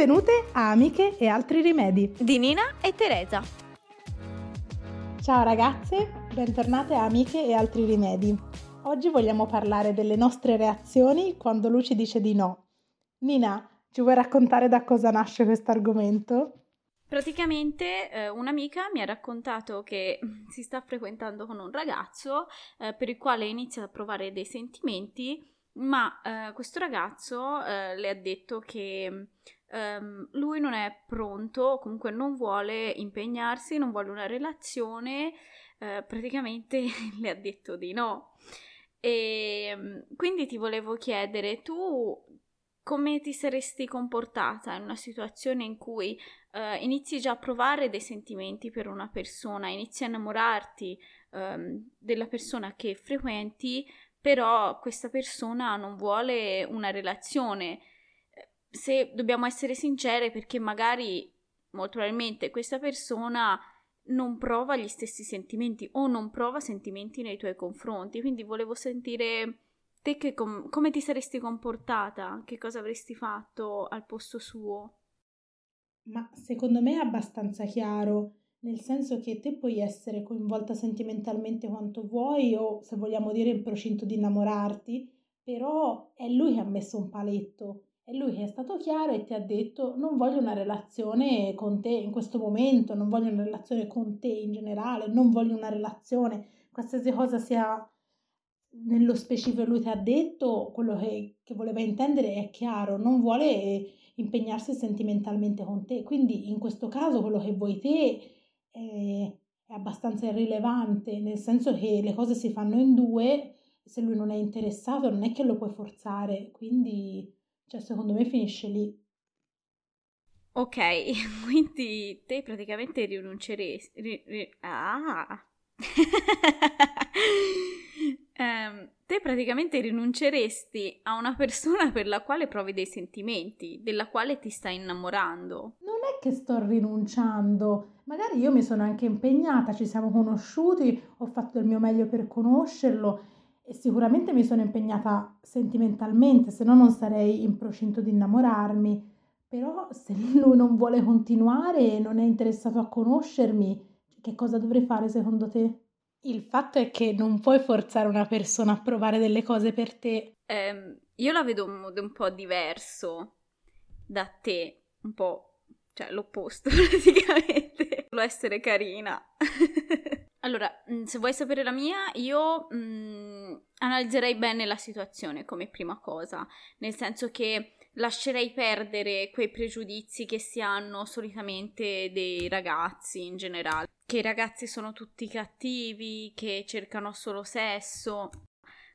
Benvenute a Amiche e altri rimedi di Nina e Teresa. Ciao ragazze, bentornate a Amiche e altri rimedi. Oggi vogliamo parlare delle nostre reazioni quando Luci dice di no. Nina, ci vuoi raccontare da cosa nasce questo argomento? Praticamente eh, un'amica mi ha raccontato che si sta frequentando con un ragazzo eh, per il quale inizia a provare dei sentimenti, ma eh, questo ragazzo eh, le ha detto che ehm, lui non è pronto, comunque non vuole impegnarsi, non vuole una relazione, eh, praticamente le ha detto di no. E ehm, quindi ti volevo chiedere, tu come ti saresti comportata in una situazione in cui uh, inizi già a provare dei sentimenti per una persona, inizi a innamorarti um, della persona che frequenti, però questa persona non vuole una relazione. Se dobbiamo essere sincere, perché magari molto probabilmente questa persona non prova gli stessi sentimenti o non prova sentimenti nei tuoi confronti, quindi volevo sentire Te che com- come ti saresti comportata? Che cosa avresti fatto al posto suo? Ma secondo me è abbastanza chiaro, nel senso che te puoi essere coinvolta sentimentalmente quanto vuoi o se vogliamo dire in procinto di innamorarti, però è lui che ha messo un paletto, è lui che è stato chiaro e ti ha detto non voglio una relazione con te in questo momento, non voglio una relazione con te in generale, non voglio una relazione, qualsiasi cosa sia nello specifico lui ti ha detto, quello che, che voleva intendere è chiaro, non vuole impegnarsi sentimentalmente con te, quindi in questo caso quello che vuoi te è, è abbastanza irrilevante, nel senso che le cose si fanno in due, se lui non è interessato non è che lo puoi forzare, quindi cioè, secondo me finisce lì. Ok, quindi te praticamente rinunceresti... Ri, ri, ah! Um, te praticamente rinunceresti a una persona per la quale provi dei sentimenti, della quale ti stai innamorando. Non è che sto rinunciando, magari io mi sono anche impegnata, ci siamo conosciuti, ho fatto il mio meglio per conoscerlo e sicuramente mi sono impegnata sentimentalmente, se no non sarei in procinto di innamorarmi. Però se lui non vuole continuare e non è interessato a conoscermi, che cosa dovrei fare secondo te? Il fatto è che non puoi forzare una persona a provare delle cose per te. Eh, io la vedo in modo un po' diverso da te, un po', cioè l'opposto praticamente. Volevo essere carina. allora, mm, se vuoi sapere la mia, io mh, mm, analizzerei bene la situazione come prima cosa, nel senso che lascerei perdere quei pregiudizi che si hanno solitamente dei ragazzi in generale. Che i ragazzi sono tutti cattivi, che cercano solo sesso,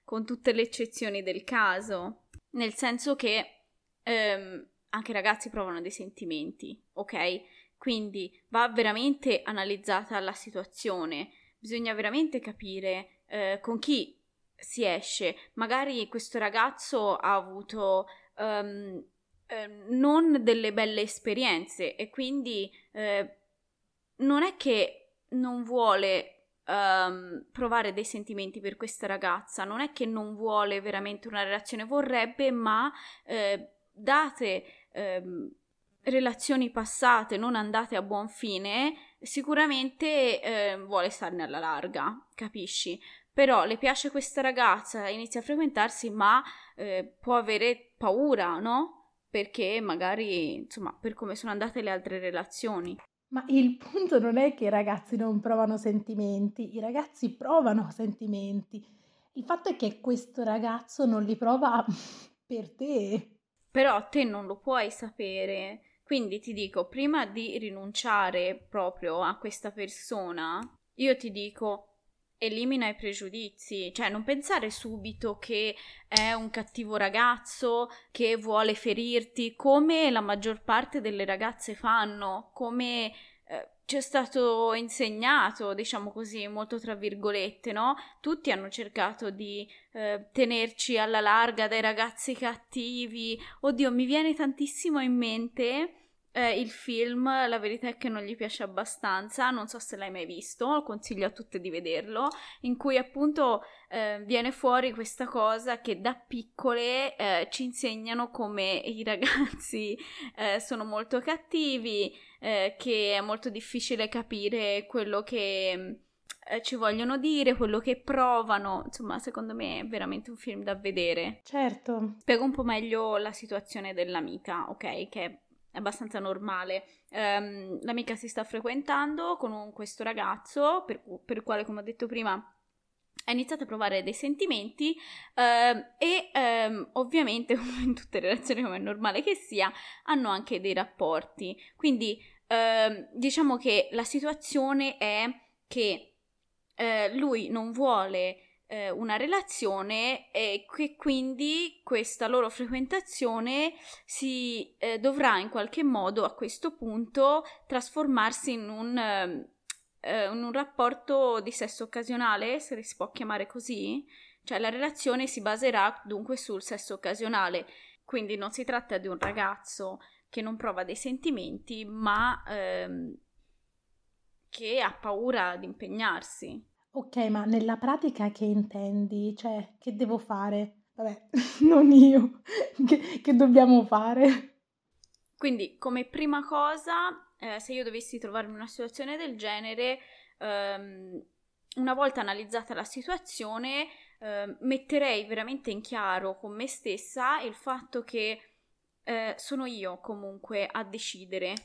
con tutte le eccezioni del caso. Nel senso che ehm, anche i ragazzi provano dei sentimenti, ok? Quindi va veramente analizzata la situazione, bisogna veramente capire eh, con chi si esce. Magari questo ragazzo ha avuto um, eh, non delle belle esperienze e quindi eh, non è che non vuole um, provare dei sentimenti per questa ragazza, non è che non vuole veramente una relazione, vorrebbe, ma eh, date ehm, relazioni passate non andate a buon fine, sicuramente eh, vuole starne alla larga, capisci? Però le piace questa ragazza, inizia a frequentarsi, ma eh, può avere paura, no? Perché magari, insomma, per come sono andate le altre relazioni. Ma il punto non è che i ragazzi non provano sentimenti, i ragazzi provano sentimenti. Il fatto è che questo ragazzo non li prova per te. Però te non lo puoi sapere. Quindi ti dico, prima di rinunciare proprio a questa persona, io ti dico, elimina i pregiudizi, cioè non pensare subito che è un cattivo ragazzo che vuole ferirti, come la maggior parte delle ragazze fanno, come ci è stato insegnato, diciamo così, molto tra virgolette, no? Tutti hanno cercato di eh, tenerci alla larga dai ragazzi cattivi. Oddio, mi viene tantissimo in mente eh, il film, la verità è che non gli piace abbastanza, non so se l'hai mai visto, consiglio a tutte di vederlo, in cui appunto eh, viene fuori questa cosa che da piccole eh, ci insegnano come i ragazzi eh, sono molto cattivi, eh, che è molto difficile capire quello che eh, ci vogliono dire, quello che provano. Insomma, secondo me è veramente un film da vedere. Certo. Spiego un po' meglio la situazione dell'amica, ok? Che è abbastanza normale. Um, l'amica si sta frequentando con un, questo ragazzo, per, il quale, come ho detto prima, ha iniziato a provare dei sentimenti uh, e um, ovviamente, in tutte le relazioni come è normale che sia, hanno anche dei rapporti. Quindi uh, diciamo che la situazione è che uh, lui non vuole eh, una relazione e che quindi questa loro frequentazione si eh, dovrà in qualche modo a questo punto trasformarsi in un, ehm, eh, in un rapporto di sesso occasionale, se si può chiamare così. Cioè la relazione si baserà dunque sul sesso occasionale, quindi non si tratta di un ragazzo che non prova dei sentimenti, ma ehm, che ha paura di impegnarsi. Ok, ma nella pratica che intendi? Cioè, che devo fare? Vabbè, non io. che, che dobbiamo fare? Quindi, come prima cosa, eh, se io dovessi trovarmi in una situazione del genere, ehm, una volta analizzata la situazione, eh, metterei veramente in chiaro con me stessa il fatto che eh, sono io comunque a decidere.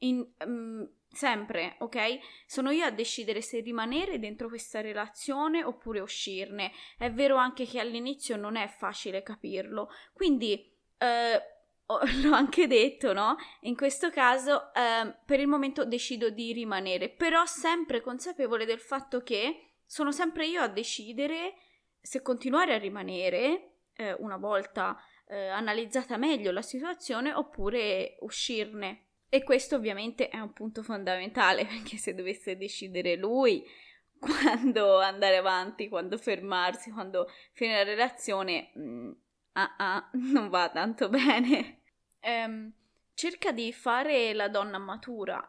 In, um, Sempre, ok? Sono io a decidere se rimanere dentro questa relazione oppure uscirne. È vero anche che all'inizio non è facile capirlo. Quindi, eh, l'ho anche detto, no? In questo caso, eh, per il momento decido di rimanere, però sempre consapevole del fatto che sono sempre io a decidere se continuare a rimanere eh, una volta eh, analizzata meglio la situazione oppure uscirne. E questo ovviamente è un punto fondamentale perché se dovesse decidere lui quando andare avanti, quando fermarsi, quando finire la relazione, mm, ah, ah, non va tanto bene. Um, cerca di fare la donna matura,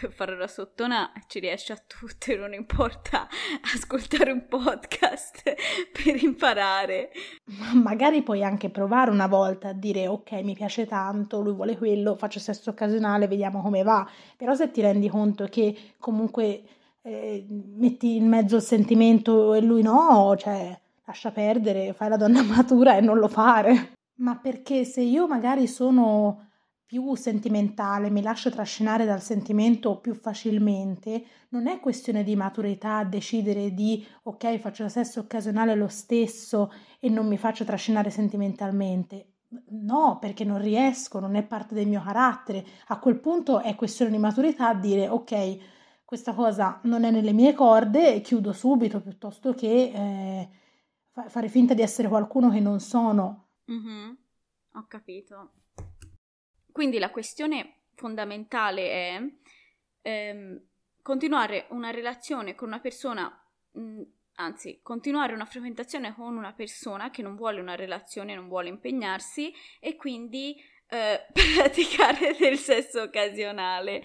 per fare la sottona ci riesce a tutte, non importa ascoltare un podcast per imparare. Magari puoi anche provare una volta a dire ok, mi piace tanto, lui vuole quello, faccio sesso occasionale, vediamo come va. Però se ti rendi conto che comunque eh, metti in mezzo il sentimento e lui no, cioè lascia perdere, fai la donna matura e non lo fare. Ma perché se io magari sono più sentimentale, mi lascio trascinare dal sentimento più facilmente, non è questione di maturità decidere di ok, faccio sesso occasionale lo stesso e non mi faccio trascinare sentimentalmente. No, perché non riesco, non è parte del mio carattere. A quel punto è questione di maturità dire ok, questa cosa non è nelle mie corde e chiudo subito piuttosto che eh, fare finta di essere qualcuno che non sono. Mm-hmm. Ho capito. Quindi la questione fondamentale è ehm, continuare una relazione con una persona, mh, mm, anzi, continuare una frequentazione con una persona che non vuole una relazione, non vuole impegnarsi e quindi eh, praticare del sesso occasionale.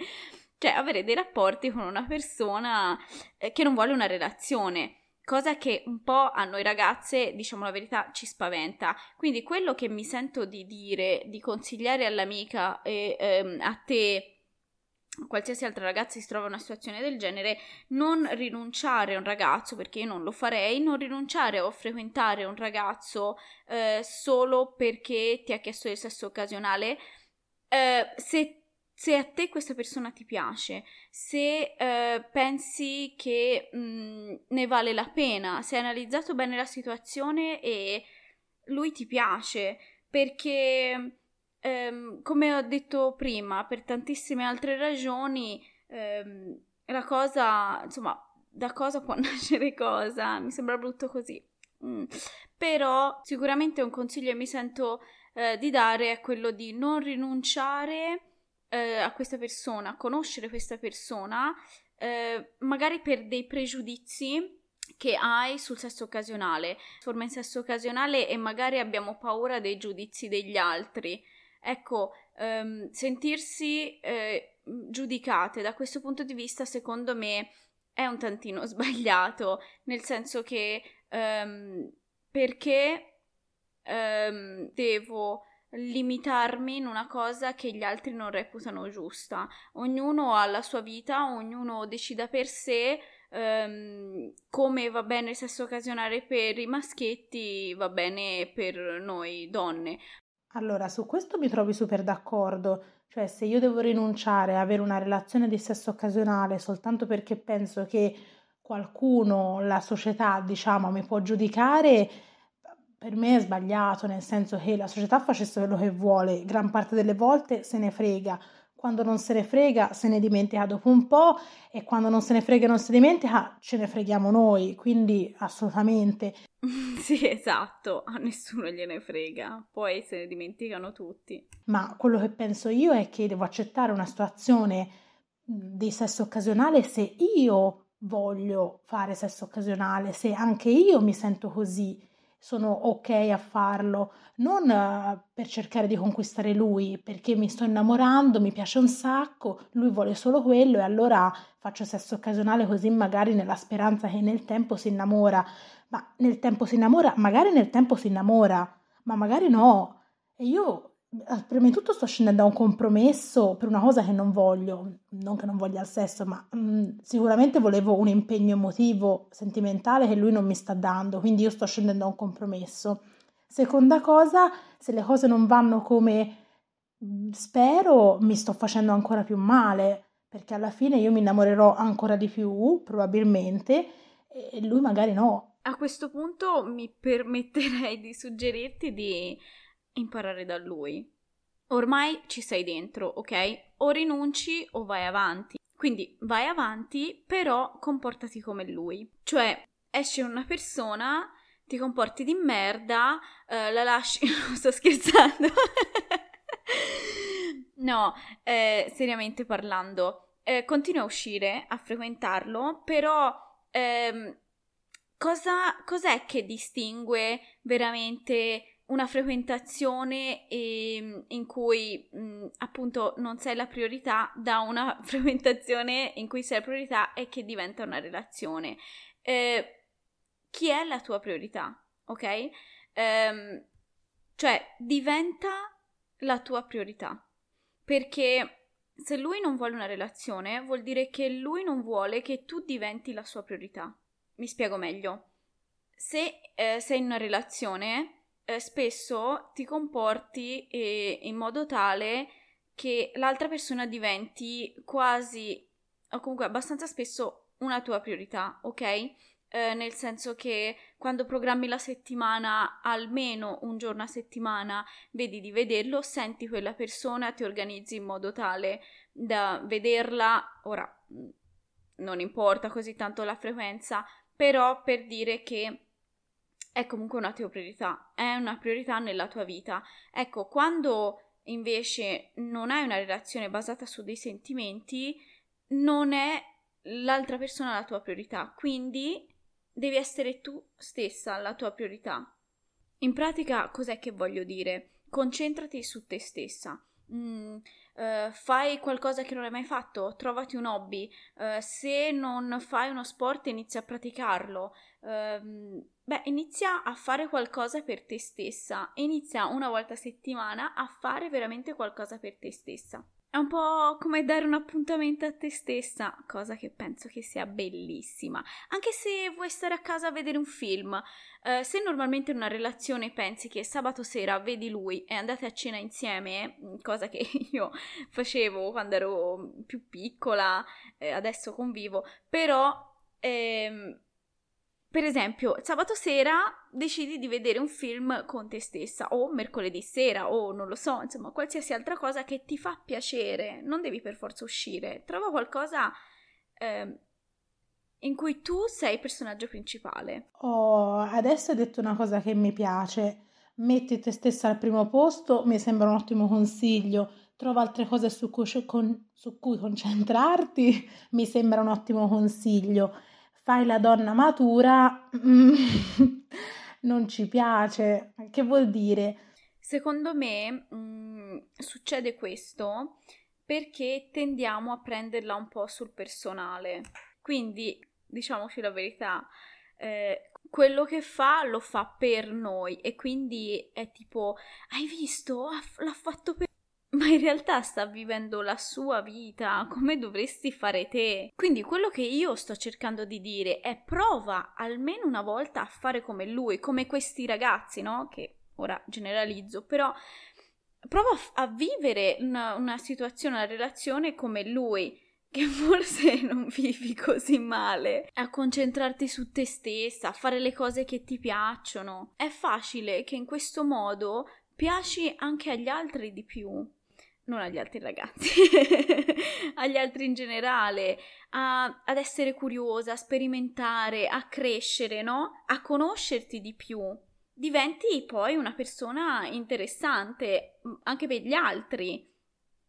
Cioè avere dei rapporti con una persona eh, che non vuole una relazione cosa che un po' a noi ragazze, diciamo la verità, ci spaventa. Quindi quello che mi sento di dire, di consigliare all'amica e ehm, a te qualsiasi altra ragazza si trova in una situazione del genere, non rinunciare a un ragazzo, perché io non lo farei, non rinunciare a frequentare un ragazzo eh, solo perché ti ha chiesto il sesso occasionale. Eh, se se a te questa persona ti piace, se eh, pensi che mh, mm, ne vale la pena, se hai analizzato bene la situazione e lui ti piace, perché ehm, come ho detto prima, per tantissime altre ragioni, ehm, la cosa, insomma, da cosa può nascere cosa, mi sembra brutto così. Mm. Però sicuramente un consiglio che mi sento eh, di dare è quello di non rinunciare eh, a questa persona, a conoscere questa persona, eh, magari per dei pregiudizi che hai sul sesso occasionale, forma in sesso occasionale e magari abbiamo paura dei giudizi degli altri. Ecco, ehm, sentirsi eh, giudicate da questo punto di vista, secondo me, è un tantino sbagliato, nel senso che ehm, perché ehm, devo limitarmi in una cosa che gli altri non reputano giusta. Ognuno ha la sua vita, ognuno decida per sé um, come va bene il sesso occasionale per i maschietti, va bene per noi donne. Allora, su questo mi trovi super d'accordo. Cioè, se io devo rinunciare a avere una relazione di sesso occasionale soltanto perché penso che qualcuno, la società, diciamo, mi può giudicare, per me è sbagliato, nel senso che la società facesse quello che vuole, gran parte delle volte se ne frega, quando non se ne frega se ne dimentica dopo un po' e quando non se ne frega e non si dimentica ce ne freghiamo noi, quindi assolutamente. sì, esatto, a nessuno gliene frega, poi se ne dimenticano tutti. Ma quello che penso io è che devo accettare una situazione di sesso occasionale se io voglio fare sesso occasionale, se anche io mi sento così sono ok a farlo, non uh, per cercare di conquistare lui, perché mi sto innamorando, mi piace un sacco, lui vuole solo quello e allora faccio sesso occasionale così magari nella speranza che nel tempo si innamora, ma nel tempo si innamora, magari nel tempo si innamora, ma magari no. E io eh, prima di tutto sto scendendo a un compromesso per una cosa che non voglio, non che non voglia il sesso, ma mh, mm, sicuramente volevo un impegno emotivo, sentimentale che lui non mi sta dando, quindi io sto scendendo a un compromesso. Seconda cosa, se le cose non vanno come mm, spero, mi sto facendo ancora più male, perché alla fine io mi innamorerò ancora di più, probabilmente, e lui magari no. A questo punto mi permetterei di suggerirti di imparare da lui. Ormai ci sei dentro, ok? O rinunci o vai avanti. Quindi vai avanti, però comportati come lui. Cioè, esce una persona, ti comporti di merda, eh, la lasci... sto scherzando. no, eh, seriamente parlando, eh, continua a uscire, a frequentarlo, però ehm, cosa, cos'è che distingue veramente una frequentazione ehm, in cui mh, appunto non sei la priorità da una frequentazione in cui sei la priorità e che diventa una relazione. Eh, chi è la tua priorità? Ok? Um, cioè diventa la tua priorità perché se lui non vuole una relazione vuol dire che lui non vuole che tu diventi la sua priorità. Mi spiego meglio. Se eh, sei in una relazione eh, spesso ti comporti eh, in modo tale che l'altra persona diventi quasi o comunque abbastanza spesso una tua priorità, ok? Eh, nel senso che quando programmi la settimana, almeno un giorno a settimana, vedi di vederlo, senti quella persona, ti organizzi in modo tale da vederla. Ora, non importa così tanto la frequenza, però per dire che è comunque una tua priorità, è una priorità nella tua vita. Ecco, quando invece non hai una relazione basata su dei sentimenti, non è l'altra persona la tua priorità, quindi devi essere tu stessa la tua priorità. In pratica, cos'è che voglio dire? Concentrati su te stessa. Mm, uh, fai qualcosa che non hai mai fatto, trovati un hobby. Uh, se non fai uno sport, inizia a praticarlo. Uh, Beh, inizia a fare qualcosa per te stessa, inizia una volta a settimana a fare veramente qualcosa per te stessa. È un po' come dare un appuntamento a te stessa, cosa che penso che sia bellissima. Anche se vuoi stare a casa a vedere un film, eh, se normalmente in una relazione pensi che sabato sera vedi lui e andate a cena insieme, mm, cosa che io facevo quando ero più piccola, eh, adesso convivo, però ehm, per esempio, sabato sera decidi di vedere un film con te stessa, o mercoledì sera, o non lo so, insomma, qualsiasi altra cosa che ti fa piacere. Non devi per forza uscire. Trova qualcosa eh, in cui tu sei il personaggio principale. Oh, adesso hai detto una cosa che mi piace. Metti te stessa al primo posto, mi sembra un ottimo consiglio. Trova altre cose su cui, su cui concentrarti, mi sembra un ottimo consiglio fai la donna matura, mm, non ci piace. Che vuol dire? Secondo me mh, mm, succede questo perché tendiamo a prenderla un po' sul personale. Quindi, diciamoci la verità, eh, quello che fa lo fa per noi e quindi è tipo, hai visto? L'ha fatto per ma in realtà sta vivendo la sua vita come dovresti fare te. Quindi quello che io sto cercando di dire è prova almeno una volta a fare come lui, come questi ragazzi, no? Che ora generalizzo, però prova a vivere una, una situazione, una relazione come lui che forse non vivi così male, a concentrarti su te stessa, a fare le cose che ti piacciono. È facile che in questo modo piaci anche agli altri di più non agli altri ragazzi, agli altri in generale, a, ad essere curiosa, a sperimentare, a crescere, no? A conoscerti di più. Diventi poi una persona interessante mm, anche per gli altri,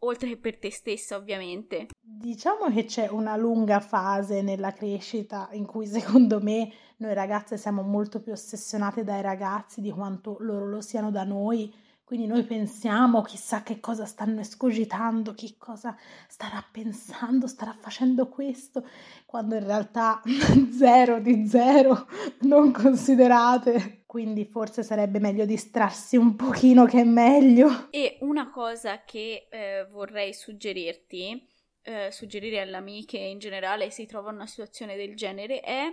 oltre che per te stessa, ovviamente. Diciamo che c'è una lunga fase nella crescita in cui secondo me noi ragazze siamo molto più ossessionate dai ragazzi di quanto loro lo siano da noi quindi noi pensiamo chissà che cosa stanno escogitando, che cosa starà pensando, starà facendo questo, quando in realtà zero di zero non considerate. Quindi forse sarebbe meglio distrarsi un pochino che è meglio. E una cosa che eh, vorrei suggerirti, eh, suggerire alle amiche in generale si trova in una situazione del genere è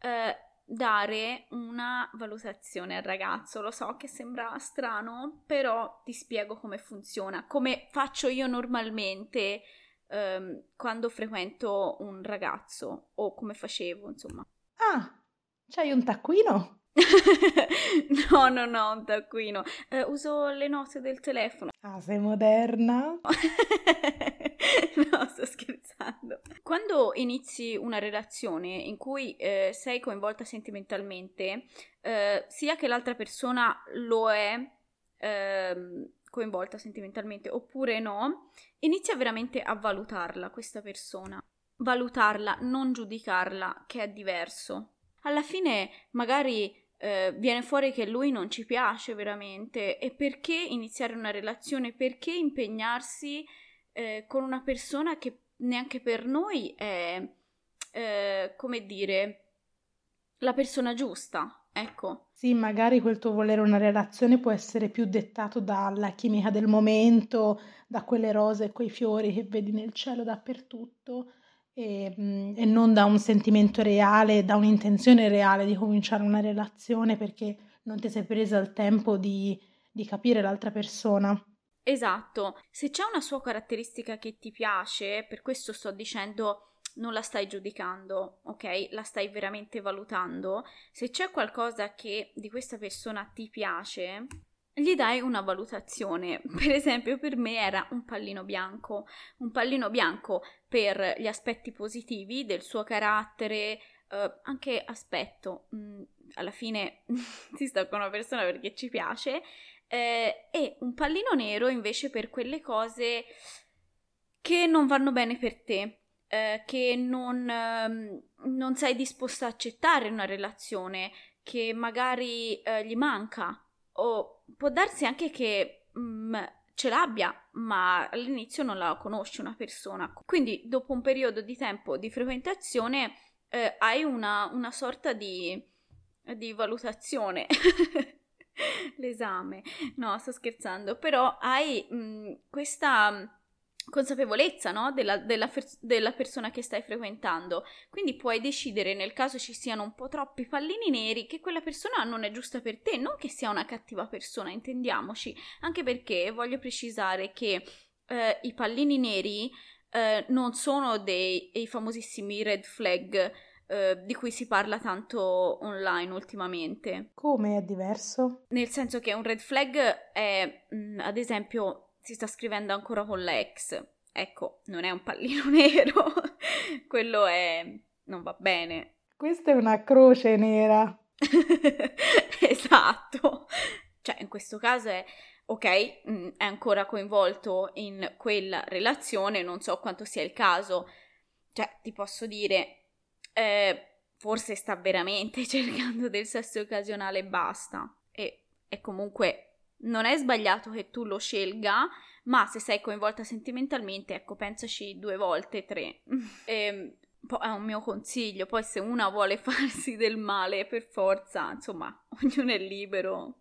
eh, dare una valutazione al ragazzo. Lo so che sembra strano, però ti spiego come funziona, come faccio io normalmente um, quando frequento un ragazzo o come facevo, insomma. Ah, c'hai un taccuino? no, no, no, un taccuino. Eh, uso le note del telefono. Ah, sei moderna? no, sto scherzando. Quando inizi una relazione in cui eh, sei coinvolta sentimentalmente, eh, sia che l'altra persona lo è ehm, coinvolta sentimentalmente oppure no, inizia veramente a valutarla questa persona. Valutarla, non giudicarla, che è diverso. Alla fine magari eh, viene fuori che lui non ci piace veramente. E perché iniziare una relazione, perché impegnarsi eh, con una persona che neanche per noi è, eh, come dire, la persona giusta, ecco. Sì, magari quel tuo volere una relazione può essere più dettato dalla chimica del momento, da quelle rose e quei fiori che vedi nel cielo dappertutto e, mm, e, non da un sentimento reale, da un'intenzione reale di cominciare una relazione perché non ti sei presa il tempo di, di capire l'altra persona. Esatto, se c'è una sua caratteristica che ti piace, per questo sto dicendo non la stai giudicando, ok? La stai veramente valutando. Se c'è qualcosa che di questa persona ti piace, gli dai una valutazione. Per esempio, per me era un pallino bianco, un pallino bianco per gli aspetti positivi del suo carattere, eh, anche aspetto, mh, mm, alla fine si sta con una persona perché ci piace, eh, e un pallino nero invece per quelle cose che non vanno bene per te. Eh, che non, ehm, non, sei disposta a accettare una relazione, che magari eh, gli manca, o può darsi anche che mh, mm, ce l'abbia, ma all'inizio non la conosci una persona. Quindi dopo un periodo di tempo di frequentazione eh, hai una, una, sorta di, di valutazione. L'esame. No, sto scherzando, però hai mh, mm, questa consapevolezza no? della, della, della, persona che stai frequentando. Quindi puoi decidere, nel caso ci siano un po' troppi pallini neri, che quella persona non è giusta per te, non che sia una cattiva persona, intendiamoci. Anche perché voglio precisare che eh, i pallini neri eh, non sono dei, dei famosissimi red flag. Uh, di cui si parla tanto online ultimamente. Come è diverso? Nel senso che un red flag è, mh, mm, ad esempio, si sta scrivendo ancora con la ex. Ecco, non è un pallino nero, quello è... non va bene. Questa è una croce nera. esatto. Cioè, in questo caso è ok, mm, è ancora coinvolto in quella relazione, non so quanto sia il caso. Cioè, ti posso dire, eh, forse sta veramente cercando del sesso occasionale e basta. E è comunque non è sbagliato che tu lo scelga, ma se sei coinvolta sentimentalmente, ecco, pensaci due volte, tre. e, ehm, è un mio consiglio, poi se una vuole farsi del male per forza, insomma, ognuno è libero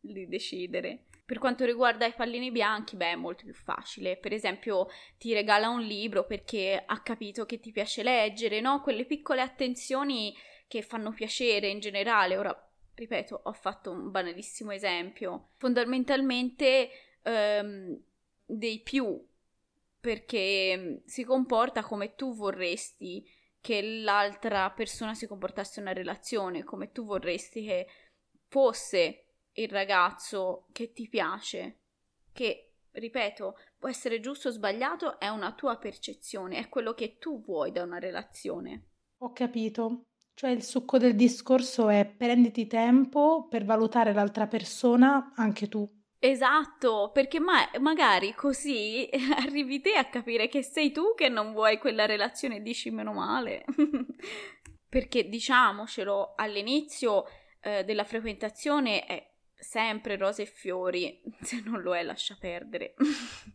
di decidere. Per quanto riguarda i pallini bianchi, beh, è molto più facile. Per esempio, ti regala un libro perché ha capito che ti piace leggere, no? Quelle piccole attenzioni che fanno piacere in generale. Ora, ripeto, ho fatto un banalissimo esempio. Fondamentalmente ehm, dei più perché si comporta come tu vorresti che l'altra persona si comportasse in una relazione, come tu vorresti che fosse il ragazzo che ti piace, che, ripeto, può essere giusto o sbagliato, è una tua percezione, è quello che tu vuoi da una relazione. Ho capito. Cioè il succo del discorso è prenditi tempo per valutare l'altra persona anche tu. Esatto, perché ma- magari così arrivi te a capire che sei tu che non vuoi quella relazione e dici meno male. perché diciamocelo, all'inizio eh, della frequentazione è sempre rose e fiori, se non lo è lascia perdere.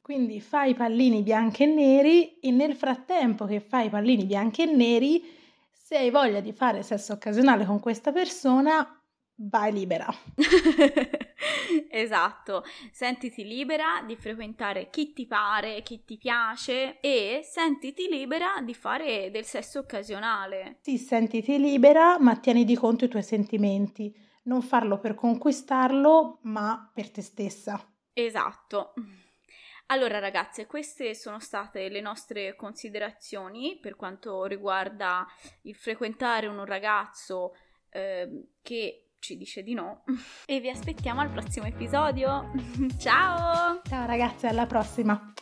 Quindi fai i pallini bianchi e neri e nel frattempo che fai i pallini bianchi e neri, se hai voglia di fare sesso occasionale con questa persona, vai libera. esatto, sentiti libera di frequentare chi ti pare, chi ti piace e sentiti libera di fare del sesso occasionale. Sì, sentiti libera, ma tieni di conto i tuoi sentimenti non farlo per conquistarlo, ma per te stessa. Esatto. Allora ragazze, queste sono state le nostre considerazioni per quanto riguarda il frequentare un ragazzo eh, che ci dice di no e vi aspettiamo al prossimo episodio. Ciao! Ciao ragazze, alla prossima!